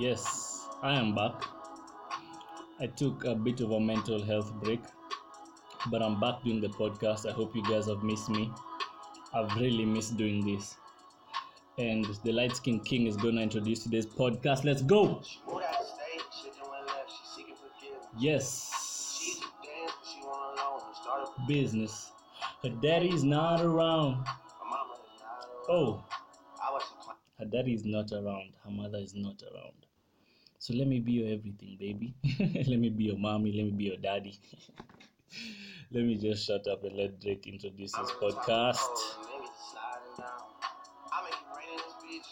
Yes, I am back. I took a bit of a mental health break, but I'm back doing the podcast. I hope you guys have missed me. I've really missed doing this. And the Light Skin King is going to introduce today's podcast. Let's go! Smooth out state, shit that went left, she seeking forgiveness. She Yes, used to dance, but she went alone and started. business. Her daddy's not around. Is not around. Oh, I was a her daddy is not around. Her mother is not around. So let me be your everything, baby. let me be your mommy. Let me be your daddy. let me just shut up and let Drake introduce his podcast. Maybe. I make it rain in this bitch.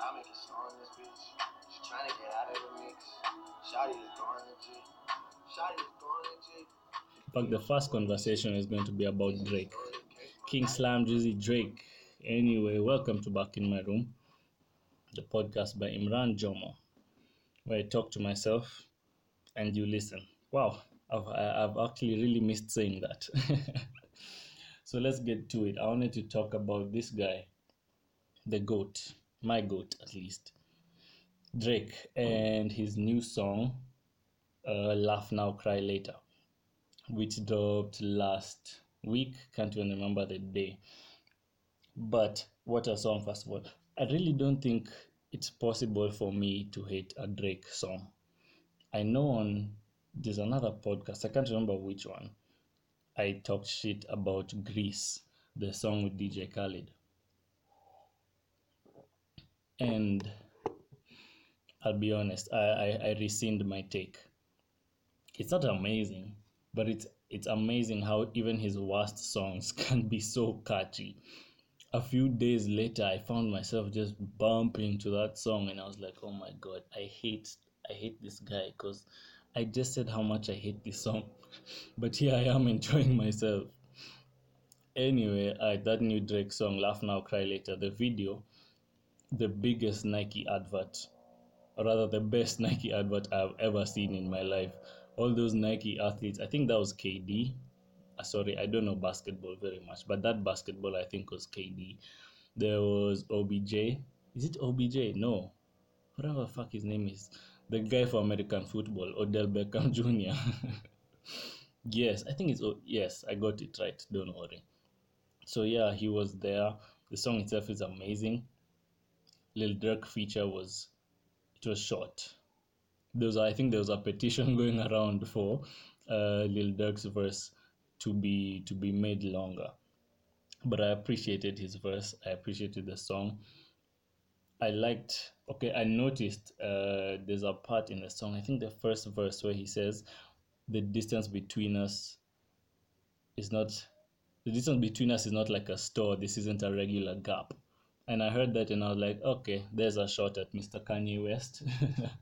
I make it snow in this bitch. She trying to get out of the mix. Shotty is going legit. Shotty is going legit. In fact, the first conversation is going to be about Drake. King Slam Drizzy Drake. Anyway, welcome to Back in My Room, the podcast by Imran Jomo, where I talk to myself and you listen. Wow, I've, I've actually really missed saying that. so let's get to it. I wanted to talk about this guy, the GOAT, my GOAT at least, Drake, and his new song, uh, Laugh Now, Cry Later which dropped last week. Can't even remember the day. But what a song, first of all. I really don't think it's possible for me to hate a Drake song. I know on there's another podcast, I can't remember which one. I talked shit about Greece, the song with DJ Khaled. And I'll be honest, I, I, I rescind my take it's not amazing, but it's it's amazing how even his worst songs can be so catchy. A few days later, I found myself just bumping to that song, and I was like, "Oh my god, I hate I hate this guy," because I just said how much I hate this song, but here I am enjoying myself. Anyway, uh, that new Drake song, "Laugh Now, Cry Later," the video, the biggest Nike advert or rather the best Nike advert I've ever seen in my life. All those Nike athletes, I think that was KD. Uh, sorry, I don't know basketball very much, but that basketball I think was KD. There was OBJ. Is it OBJ? No. Whatever the fuck his name is. The guy for American football, Odell Beckham Jr. yes, I think it's, O- yes, I got it right. Don't worry. So yeah, he was there. The song itself is amazing. Lil Durk feature was it was short. There was, I think, there was a petition going around for uh, Lil Durk's verse to be to be made longer. But I appreciated his verse. I appreciated the song. I liked. Okay, I noticed uh, there's a part in the song. I think the first verse where he says, "The distance between us is not." The distance between us is not like a store. This isn't a regular gap. And I heard that and I was like, okay, there's a shot at Mr. Kanye West.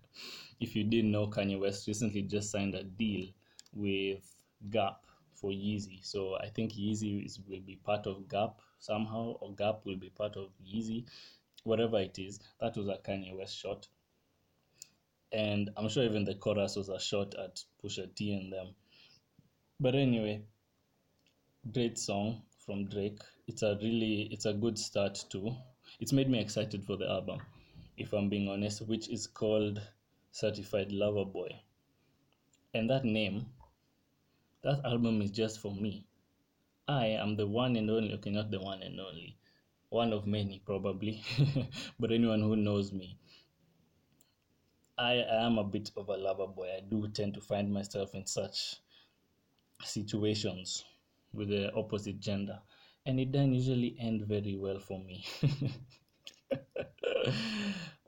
if you didn't know, Kanye West recently just signed a deal with Gap for Yeezy. So I think Yeezy is, will be part of Gap somehow, or Gap will be part of Yeezy, whatever it is. That was a Kanye West shot. And I'm sure even the chorus was a shot at Pusha T and them. But anyway, great song from Drake. It's a really it's a good start to. It's made me excited for the album, if I'm being honest, which is called Certified Lover Boy. And that name, that album is just for me. I am the one and only, okay, not the one and only, one of many probably, but anyone who knows me. I I am a bit of a lover boy. I do tend to find myself in such situations with the opposite gender and it doesn't usually end very well for me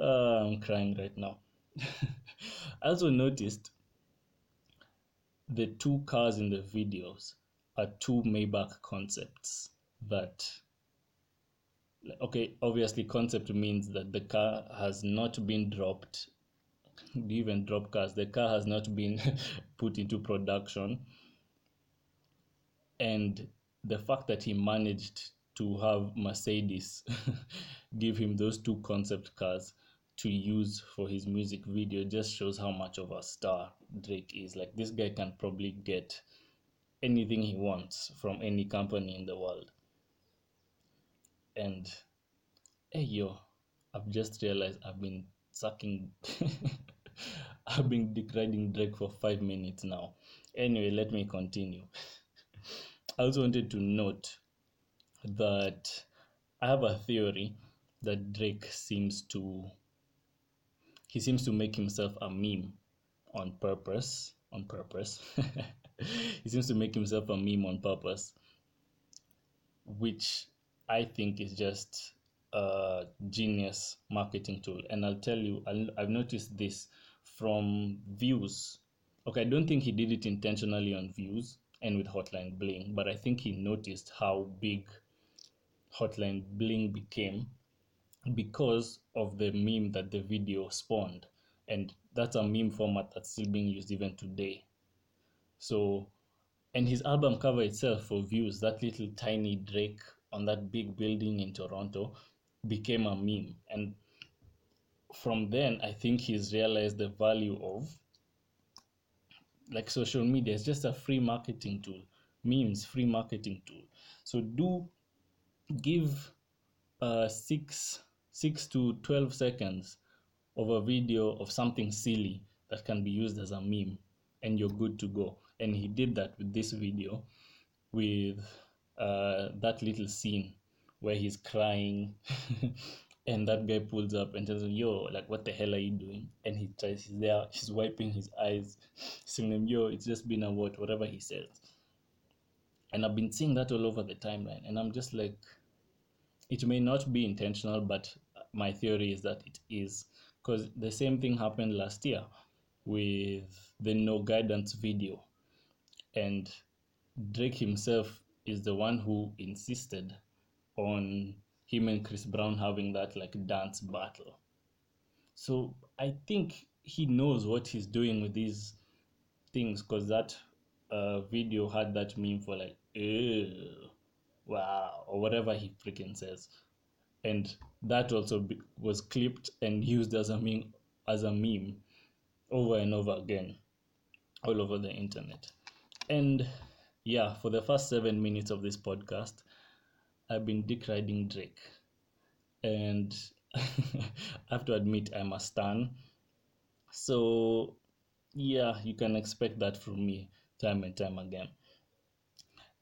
Ah, i'm crying right now i also noticed the two cars in the videos are two maybach concepts that okay obviously concept means that the car has not been dropped. Even drop cars? The car has not been put into production. And the fact that he managed to have Mercedes give him those two concept cars to use for his music video just shows how much of a star Drake is. Like this guy can probably get anything he wants from any company in the world. And hey yo, I've just realized I've been sucking. I've been deriding Drake for five minutes now. Anyway, let me continue. I also wanted to note that I have a theory that Drake seems to he seems to make himself a meme on purpose. On purpose. he seems to make himself a meme on purpose, which I think is just a genius marketing tool. And I'll tell you, I've noticed this from views. Okay, I don't think he did it intentionally on views and with Hotline Bling, but I think he noticed how big Hotline Bling became because of the meme that the video spawned. And that's a meme format that's still being used even today. So, and his album cover itself for views, that little tiny Drake on that big building in Toronto became a meme. And from then, I think he's realized the value of like social media. is just a free marketing tool. Memes, free marketing tool. So do give uh, six six to twelve seconds of a video of something silly that can be used as a meme, and you're good to go. And he did that with this video, with uh, that little scene where he's crying and that guy pulls up and tells him, "Yo, like, what the hell are you doing?" And he tries. He's there. He's wiping his eyes, saying him, "Yo, it's just been a what, whatever he says." And I've been seeing that all over the timeline, and I'm just like, it may not be intentional, but my theory is that it is, because the same thing happened last year with the no guidance video, and Drake himself is the one who insisted on him and Chris Brown having that like dance battle. So I think he knows what he's doing with these things because that uh, video had that meme for like, wow, or whatever he freaking says. And that also be- was clipped and used as a meme, as a meme over and over again all over the internet. And yeah, for the first seven minutes of this podcast, I've been dick riding Drake, and I have to admit I'm a stan. So yeah, you can expect that from me time and time again.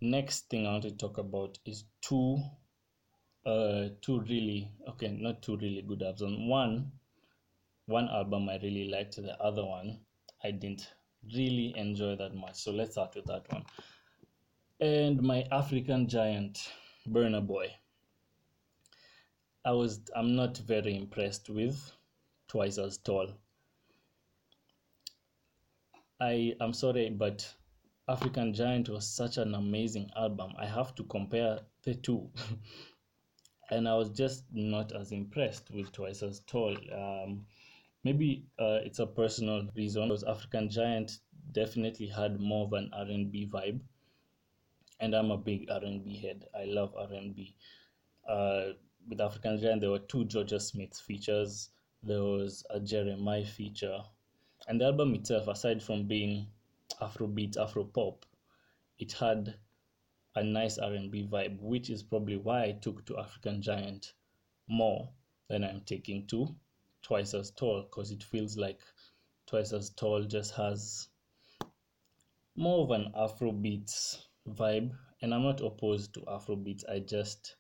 Next thing I want to talk about is two, uh, two really okay, not two really good albums. On one, one album I really liked. The other one I didn't really enjoy that much. So let's start with that one. And my African Giant Burna Boy. I was I'm not very impressed with Twice as Tall. I I am sorry, but African Giant was such an amazing album. I have to compare the two. and I was just not as impressed with Twice as Tall. Um, maybe uh, it's a personal reason because African Giant definitely had more of an R&B vibe and I'm a big R&B head. I love R&B. Uh, with African Giant, there were two Jorja Smith features. There was a Jeremih feature, and the album itself, aside from being Afrobeat, Afropop, it had a nice R&B vibe, which is probably why I took to African Giant more than I'm taking to Twice as Tall, because it feels like Twice as Tall just has more of an Afrobeat vibe and i'm not opposed to afrobeats i just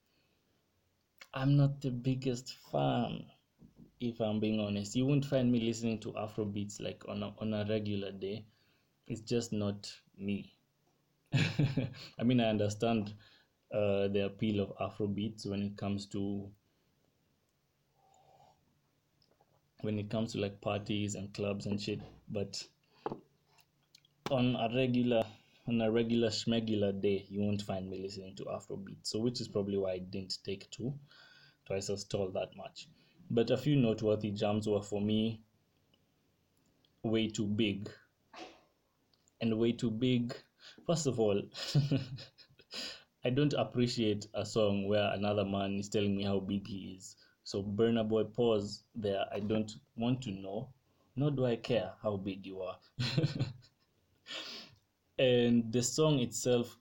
i'm not the biggest fan if i'm being honest. You won't find me listening to afrobeats like on a, on a regular day. It's just not me i mean i understand uh, the appeal of afrobeats when it comes to when it comes to like parties and clubs and shit but on a regular on a regular schmegular day, you won't find me listening to Afrobeat. So, which is probably why I didn't take to Twice as Tall that much. But a few noteworthy jams were for me way too big. And way too big, first of all, I don't appreciate a song where another man is telling me how big he is. So, Burna Boy, pause there. I don't want to know, nor do I care how big you are. and the song itself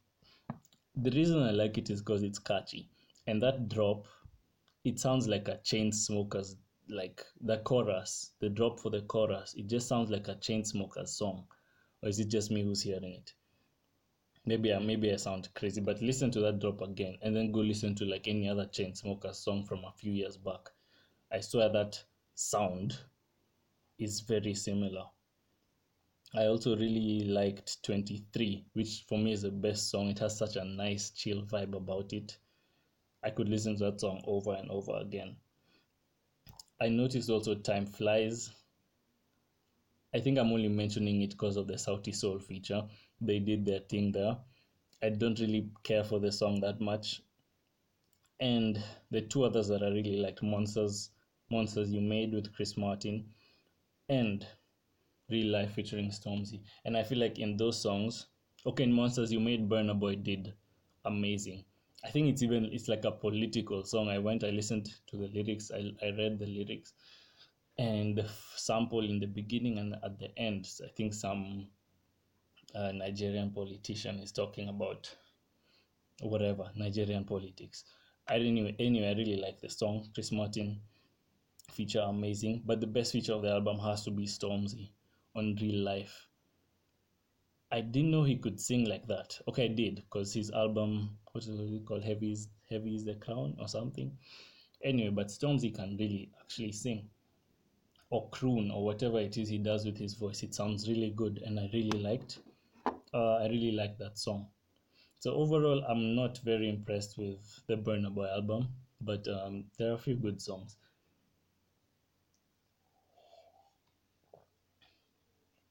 the reason i like it is because it's catchy and that drop it sounds like a Chainsmokers like the chorus, the drop for the chorus, it just sounds like a Chainsmokers song, or is it just me who's hearing it? Maybe I maybe I sound crazy, but listen to that drop again, and then go listen to like any other chain Chainsmokers song from a few years back. I swear that sound is very similar. I also really liked 23, which for me is the best song. It has such a nice chill vibe about it. I could listen to that song over and over again. I noticed also Time Flies. I think I'm only mentioning it because of the Sauti Sol feature. They did their thing there. I don't really care for the song that much. And the two others that I really liked, Monsters, Monsters You Made with Chris Martin, and Real Life featuring Stormzy. And I feel like in those songs, okay, in Monsters You Made, Burna Boy did amazing. I think it's even it's like a political song. I went, I listened to the lyrics, I, I read the lyrics, and the sample in the beginning and at the end. I think some uh, Nigerian politician is talking about whatever Nigerian politics. I anyway, anyway, I really like the song. Chris Martin feature amazing, but the best feature of the album has to be Stormzy on Real Life. I didn't know he could sing like that. Okay, I did because his album, what is it called? Heavy is Heavy is the Crown or something. Anyway, but Stormzy can really actually sing or croon or whatever it is he does with his voice. It sounds really good, and I really liked. Uh, I really like that song. So overall, I'm not very impressed with the Burna Boy album, but um, there are a few good songs.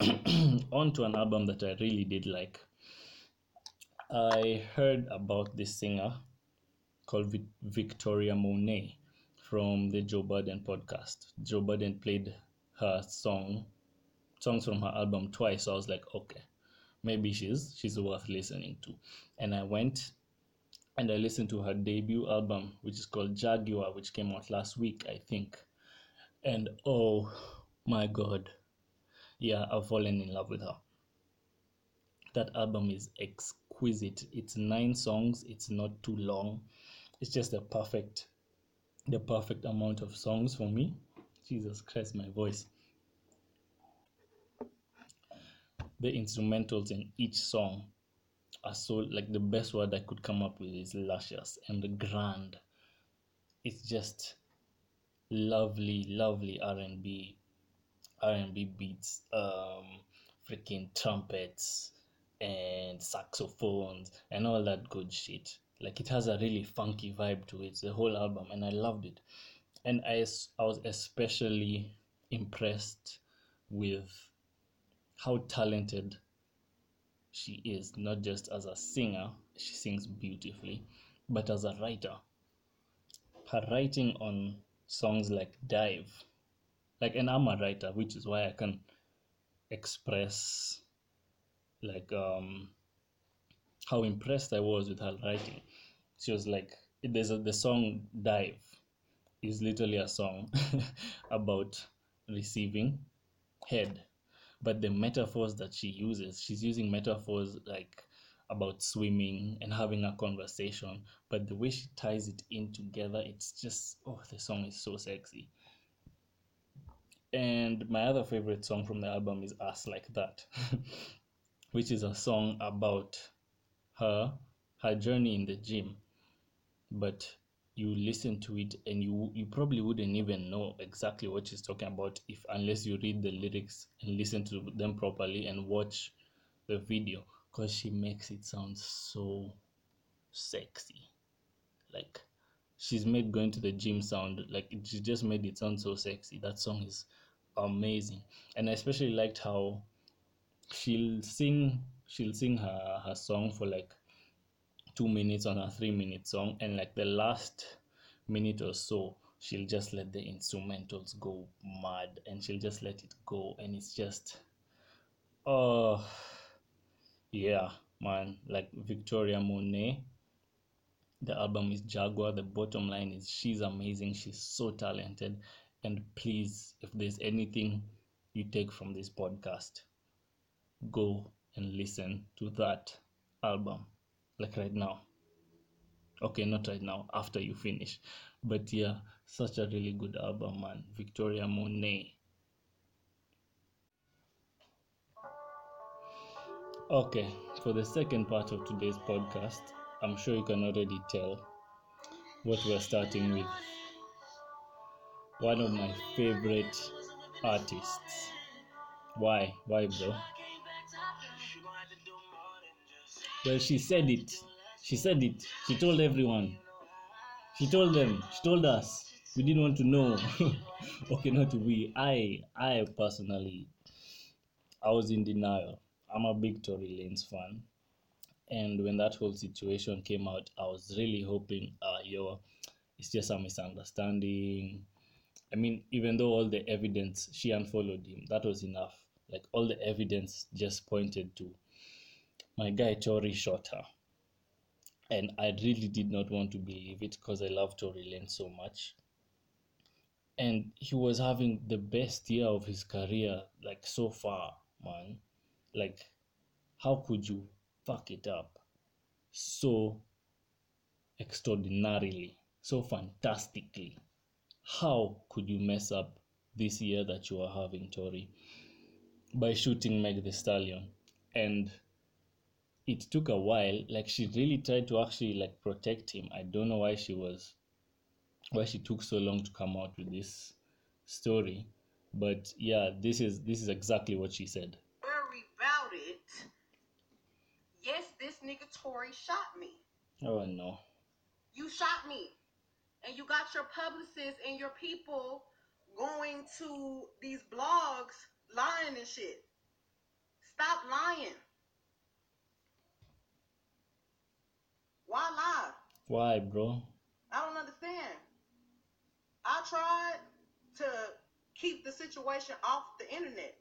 on to an album that I really did like. I heard about this singer called Victoria Monet from the Joe Budden podcast. Joe Budden played her song, songs from her album twice. So I was like, okay, maybe she's she's worth listening to. And I went and I listened to her debut album, which is called Jaguar, which came out last week, I think. And oh my god, yeah, I've fallen in love with her. That album is exquisite. It's nine songs. It's not too long. It's just the perfect, the perfect amount of songs for me. Jesus Christ, my voice. The instrumentals in each song are so like the best word I could come up with is luscious and grand. It's just lovely, lovely R and B R&B beats, um, freaking trumpets and saxophones and all that good shit. Like it has a really funky vibe to it, the whole album, and I loved it. And I, I was especially impressed with how talented she is, not just as a singer, she sings beautifully, but as a writer. Her writing on songs like Dive like and i'm a writer which is why i can express like um how impressed i was with her writing she was like there's a, the song dive is literally a song about receiving head but the metaphors that she uses she's using metaphors like about swimming and having a conversation but the way she ties it in together it's just oh the song is so sexy and my other favorite song from the album is Us Like That, which is a song about her her journey in the gym. But you listen to it and you you probably wouldn't even know exactly what she's talking about if unless you read the lyrics and listen to them properly and watch the video because she makes it sound so sexy. Like she's made going to the gym sound like she just made it sound so sexy. That song is amazing. And i especially liked how she'll sing she'll sing her her song for like two minutes on a three minute song and like the last minute or so she'll just let the instrumentals go mad and she'll just let it go and it's just oh yeah man. Like victoria monet the album is jaguar the bottom line is she's amazing she's so talented and please, if there's anything you take from this podcast, go and listen to that album, like right now. Okay, not right now, after you finish. But yeah, Such a really good album, man. Victoria Monet. Okay, for the second part of today's podcast, I'm sure you can already tell what we're starting with. One of my favorite artists. Why? Why, bro? Well, she said it. She said it. She told everyone. She told them. She told us. We didn't want to know. okay, not we. I, I personally, I was in denial. I'm a big Tory Lanez fan. And when that whole situation came out, I was really hoping, uh, yo, it's just a misunderstanding. I mean, even though all the evidence, she unfollowed him, that was enough. Like, all the evidence just pointed to my guy Tory shot her. And I really did not want to believe it because I love Tory Lanez so much. And he was having the best year of his career, like so far, man. Like, how could you fuck it up so extraordinarily, so fantastically? How could you mess up this year that you are having, Tory, by shooting Meg the Stallion? And it took a while. Like she really tried to actually like protect him. I don't know why she was, why she took so long to come out with this story. But yeah, this is this is exactly what she said. worry about it. Yes, this nigga Tory shot me. Oh no. You shot me. And you got your publicists and your people going to these blogs lying and shit. Stop lying. Why lie? Why, bro? I don't understand. I tried to keep the situation off the internet,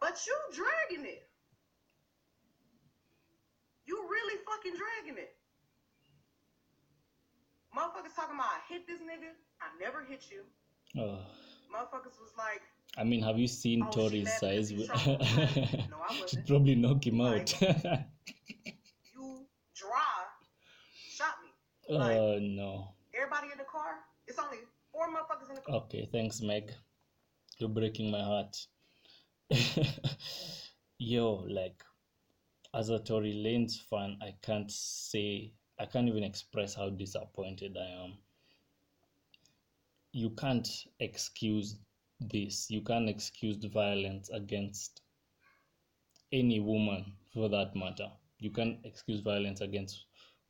but you dragging it. You really fucking dragging it. Motherfuckers talking about I hit this nigga. I never hit you. Oh. Motherfuckers was like, I mean, have you seen Oh, she Tory's size? because you troubled. No, I She'd probably knock him Like- out. you shot me. Like- oh no. Everybody in the car. It's only four motherfuckers in the car. Okay, thanks, Meg. You're breaking my heart. Yo, like, as a Tory Lanez fan, I can't say, I can't even express how disappointed I am. You can't excuse this. You can't excuse the violence against any woman for that matter. You can't excuse violence against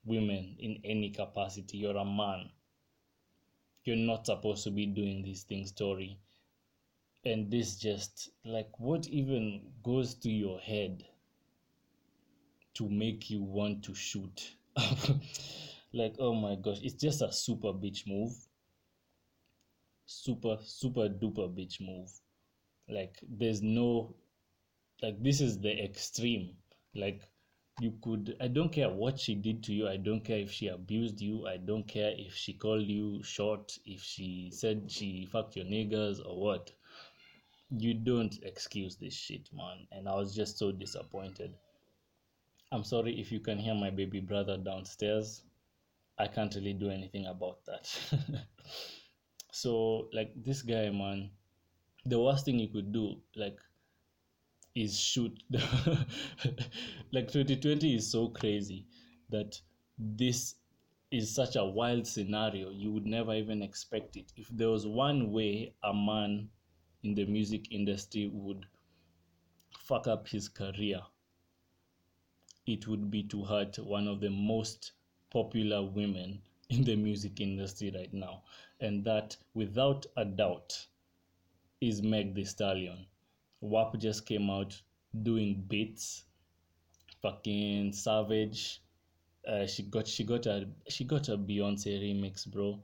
women in any capacity. You're a man you're not supposed to be doing these things, Tory. And this just like what even goes to your head to make you want to shoot? like, oh my gosh, it's just a super bitch move. Super, super duper bitch move. Like, there's no, like, this is the extreme. Like, you could i don't care what she did to you i don't care if she abused you i don't care if she called you short if she said she fucked your niggas or what. You don't excuse this shit man. And i was just so disappointed. I'm sorry if you can hear my baby brother downstairs. I can't really do anything about that. So like this guy man the worst thing you could do like is shoot like 2020 is so crazy that this is such a wild scenario you would never even expect it. If there was one way a man in the music industry would fuck up his career it would be to hurt one of the most popular women in the music industry right now. And that without a doubt is meg the stallion WAP just came out doing beats, fucking savage. Uh, she got she got a she got a Beyonce remix, bro.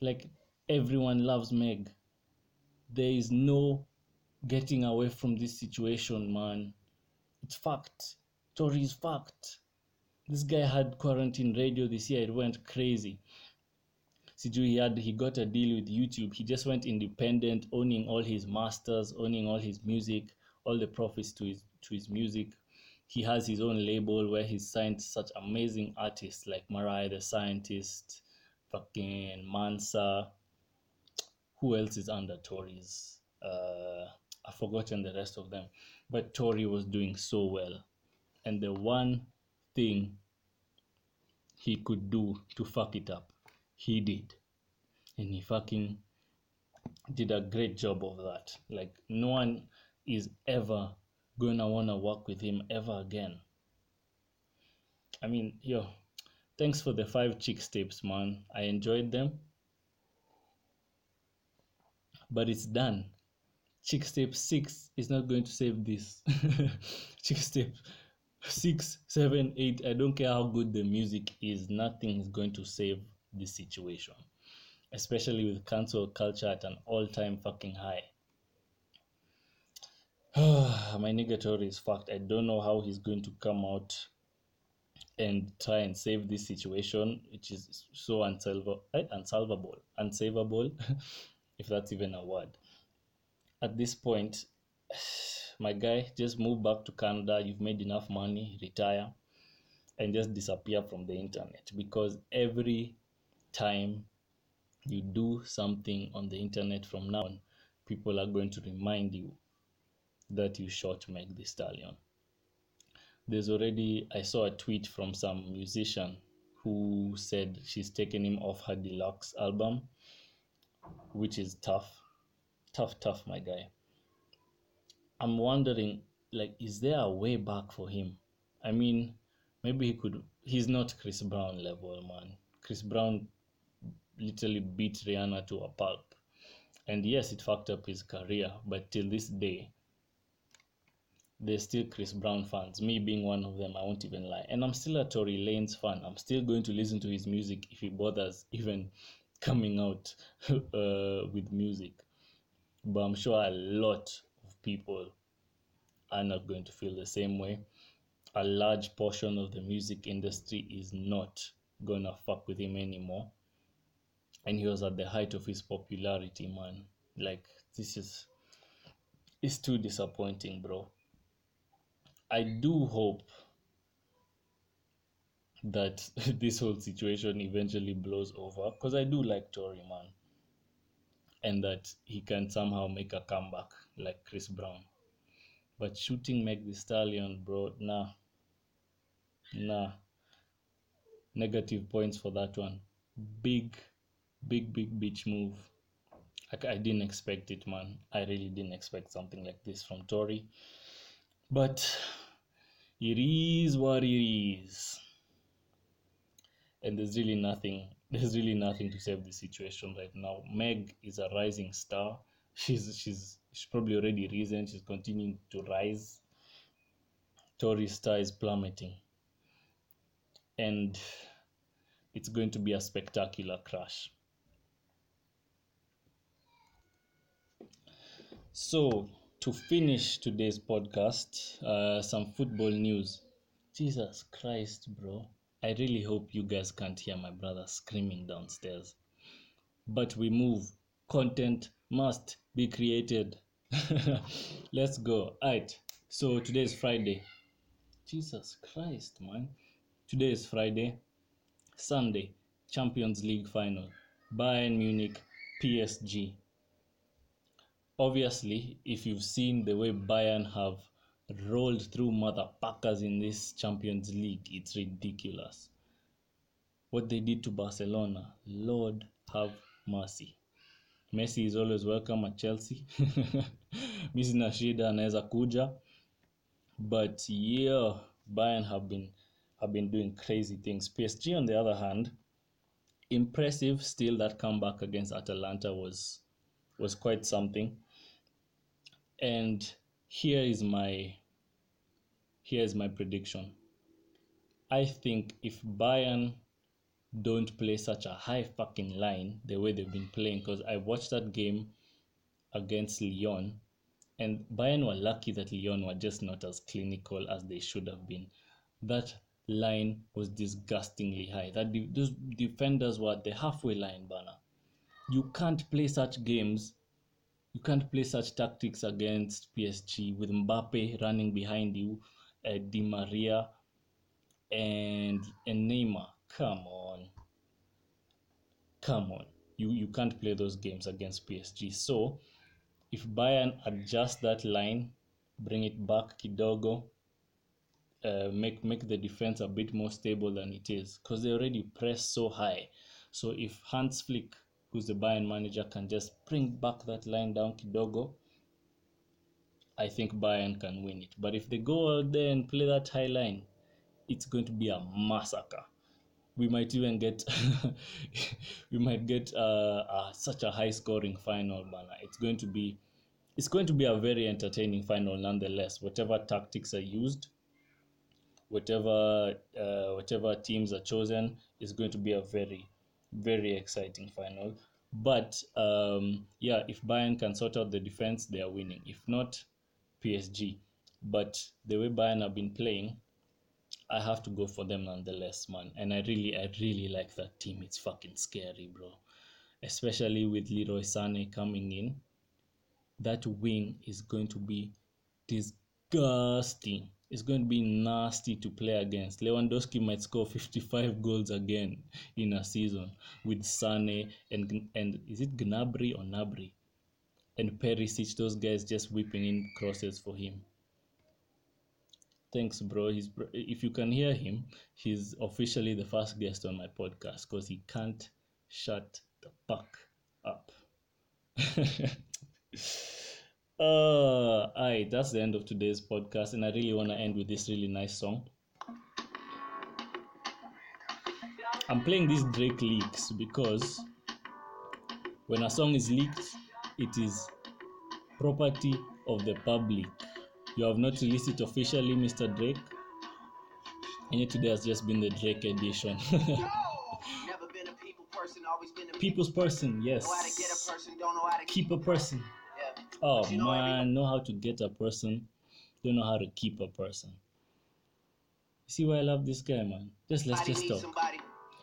Like everyone loves Meg. There is no getting away from this situation, man. It's fact. Tory is fact. This guy had quarantine radio this year. It went crazy. Siju, he had he got a deal with YouTube. He just went independent, owning all his masters, owning all his music, all the profits to his to his music. He has his own label where he's signed such amazing artists like Mariah the Scientist, fucking Mansa, who else is under Tory's? Uh, I've forgotten the rest of them, but Tory was doing so well, and the one thing he could do to fuck it up, he did, and he fucking did a great job of that. Like no one is ever gonna wanna work with him ever again. I mean, yo, thanks for the five Chixtapes, man. I enjoyed them. But it's done. Chixtape six is not going to save this. Chixtape six, seven, eight. I don't care how good the music is, nothing is going to save this situation. Especially with cancel culture at an all-time fucking high. My nigga Tory is fucked. I don't know how he's going to come out and try and save this situation, which is so unsolvable, eh, unsolvable, unsavable, if that's even a word. At this point, my guy, just move back to Canada. You've made enough money, retire, and just disappear from the internet because every time you do something on the internet from now on, people are going to remind you that you shot Meg the Stallion. There's already, I saw a tweet from some musician who said she's taken him off her deluxe album, which is tough. Tough, tough, my guy. I'm wondering, like, is there a way back for him? I mean, maybe he could, he's not Chris Brown level, man. Chris Brown literally beat Rihanna to a pulp. And yes, it fucked up his career, but till this day, there's still Chris Brown fans, me being one of them, I won't even lie. And I'm still a Tory Lanez fan. I'm still going to listen to his music if he bothers even coming out uh, with music. But I'm sure a lot of people are not going to feel the same way. A large portion of the music industry is not gonna fuck with him anymore. And he was at the height of his popularity, man. Like, this is. It's too disappointing, bro. I do hope that this whole situation eventually blows over because I do like Tory, man. And that he can somehow make a comeback like Chris Brown. But shooting Meg the Stallion, bro, nah. Nah. Negative points for that one. Big, big, big bitch move. I, I didn't expect it, man. I really didn't expect something like this from Tory. But it is what it is. And there's really nothing there's really nothing to save the situation right now. Meg is a rising star. She's she's she's probably already risen. She's continuing to rise. Tory star is plummeting. And it's going to be a spectacular crash. So to finish today's podcast, uh, some football news. Jesus Christ, bro. I really hope you guys can't hear my brother screaming downstairs. But we move. Content must be created. Let's go. Alright. So today is Friday. Jesus Christ, man. Today is Friday. Sunday, Champions League final. Bayern Munich, PSG obviously, if you've seen the way Bayern have rolled through motherfuckers in this Champions League, it's ridiculous. What they did to Barcelona, Lord have mercy. Messi is always welcome at Chelsea. mi sina shida anaweza kuja. But yeah, Bayern have been have been doing crazy things. PSG on the other hand, impressive still that comeback against Atalanta was was quite something. And here is my here is my prediction. I think if Bayern don't play such a high fucking line the way they've been playing, because I watched that game against Lyon, and Bayern were lucky that Lyon were just not as clinical as they should have been. That line was disgustingly high. That de- those defenders were at the halfway line, banner. You can't play such games you can't play such tactics against PSG with Mbappe running behind you, uh, Di Maria, and and Neymar. Come on, come on. you you can't play those games against PSG. So if Bayern adjust that line, bring it back kidogo, uh, make make the defense a bit more stable than it is because they already press so high. So if Hans Flick, who's the Bayern manager, can just bring back that line down kidogo, I think Bayern can win it. But if they go out there and play that high line, it's going to be a massacre. We might even get we might get uh, uh, such a high scoring final, man. It's going to be it's going to be a very entertaining final nonetheless. Whatever tactics are used, whatever uh, whatever teams are chosen is going to be a very very exciting final. But um, yeah, if Bayern can sort out the defense, they are winning. If not, PSG. But the way Bayern have been playing, I have to go for them nonetheless, man. And I really, I really like that team. It's fucking scary, bro. Especially with Leroy Sané coming in. That wing is going to be disgusting. It's going to be nasty to play against. Lewandowski might score 55 goals again in a season with Sane and and is it Gnabry or Nabry? And Perisic, those guys just whipping in crosses for him. Thanks, bro. He's if you can hear him, he's officially the first guest on my podcast because he can't shut the fuck up. uh, aye, that's the end of today's podcast, and I really want to end with this really nice song. I'm playing these Drake leaks because when a song is leaked, it is property of the public. You have not released it officially, Mr. Drake. And yet today has just been the Drake edition. Never been a people person, always been a People's person, yes. Know how to get a person, don't know how to Keep a person. Oh You know man, know how to get a person, don't know how to keep a person. You See why I love this guy, man. Just let's Somebody just talk. somebody.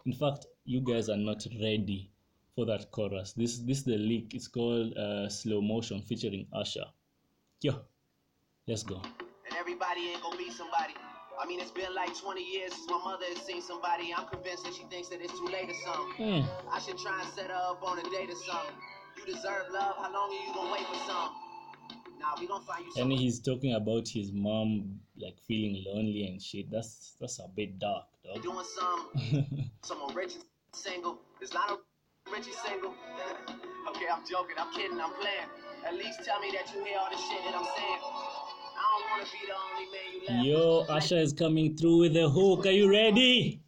In fact, you guys are not ready for that chorus. This this is the leak. It's called uh, Slow Motion featuring Usher. Yo, let's go. And everybody ain't gonna be somebody. I mean, it's been like 20 years since my mother has seen somebody. I'm convinced that she thinks that it's too late or something. Hmm. I should try and set her up on a date or something. You deserve love. How long are you gonna wait for some? Nah, we gonna find you And some. he's talking about his mom like feeling lonely and shit. That's that's a bit dark, dog. Doing some. Someone rich and single. There's not a rich and single. okay, I'm joking. I'm kidding. I'm playing. At least tell me that you hear all the shit that I'm saying. I don't wanna be the only man you left. Yo, Usher is coming through with the hook. Are you ready?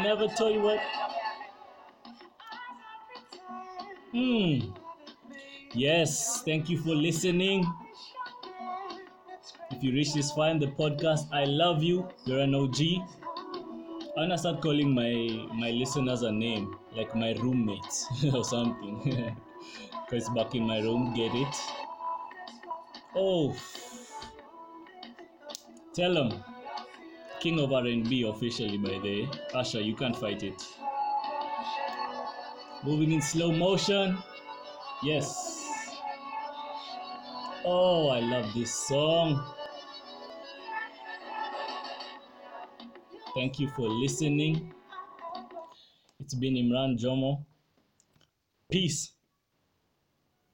I never told you what. Hmm. Yes, thank you for listening. If you reach this far in the podcast, I love you. You're an OG. I'm gonna start calling my my listeners a name, like my roommates or something. Cause back in my room, get it? Oh, tell them, King of R&B officially by the. Usher, you can't fight it. Moving in slow motion. Yes. Oh, I love this song. Thank you for listening. It's been Imran Jomo. Peace.